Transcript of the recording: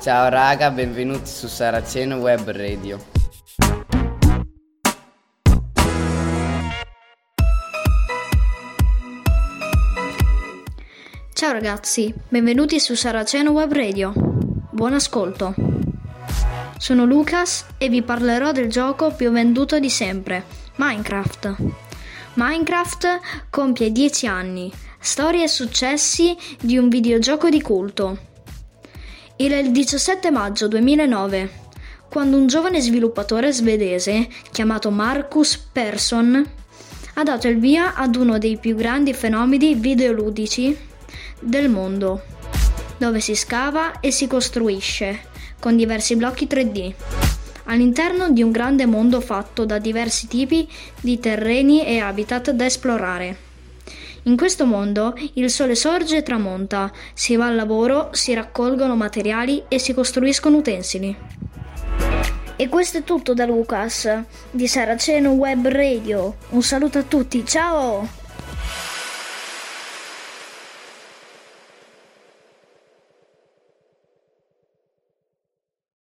Ciao raga, benvenuti su Saraceno Web Radio. Ciao ragazzi, benvenuti su Saraceno Web Radio. Buon ascolto. Sono Lucas e vi parlerò del gioco più venduto di sempre, Minecraft. Minecraft compie 10 anni, storie e successi di un videogioco di culto. Era il 17 maggio 2009, quando un giovane sviluppatore svedese chiamato Marcus Persson ha dato il via ad uno dei più grandi fenomeni videoludici del mondo, dove si scava e si costruisce con diversi blocchi 3D all'interno di un grande mondo fatto da diversi tipi di terreni e habitat da esplorare. In questo mondo il sole sorge e tramonta, si va al lavoro, si raccolgono materiali e si costruiscono utensili. E questo è tutto da Lucas di Saraceno Web Radio. Un saluto a tutti, ciao!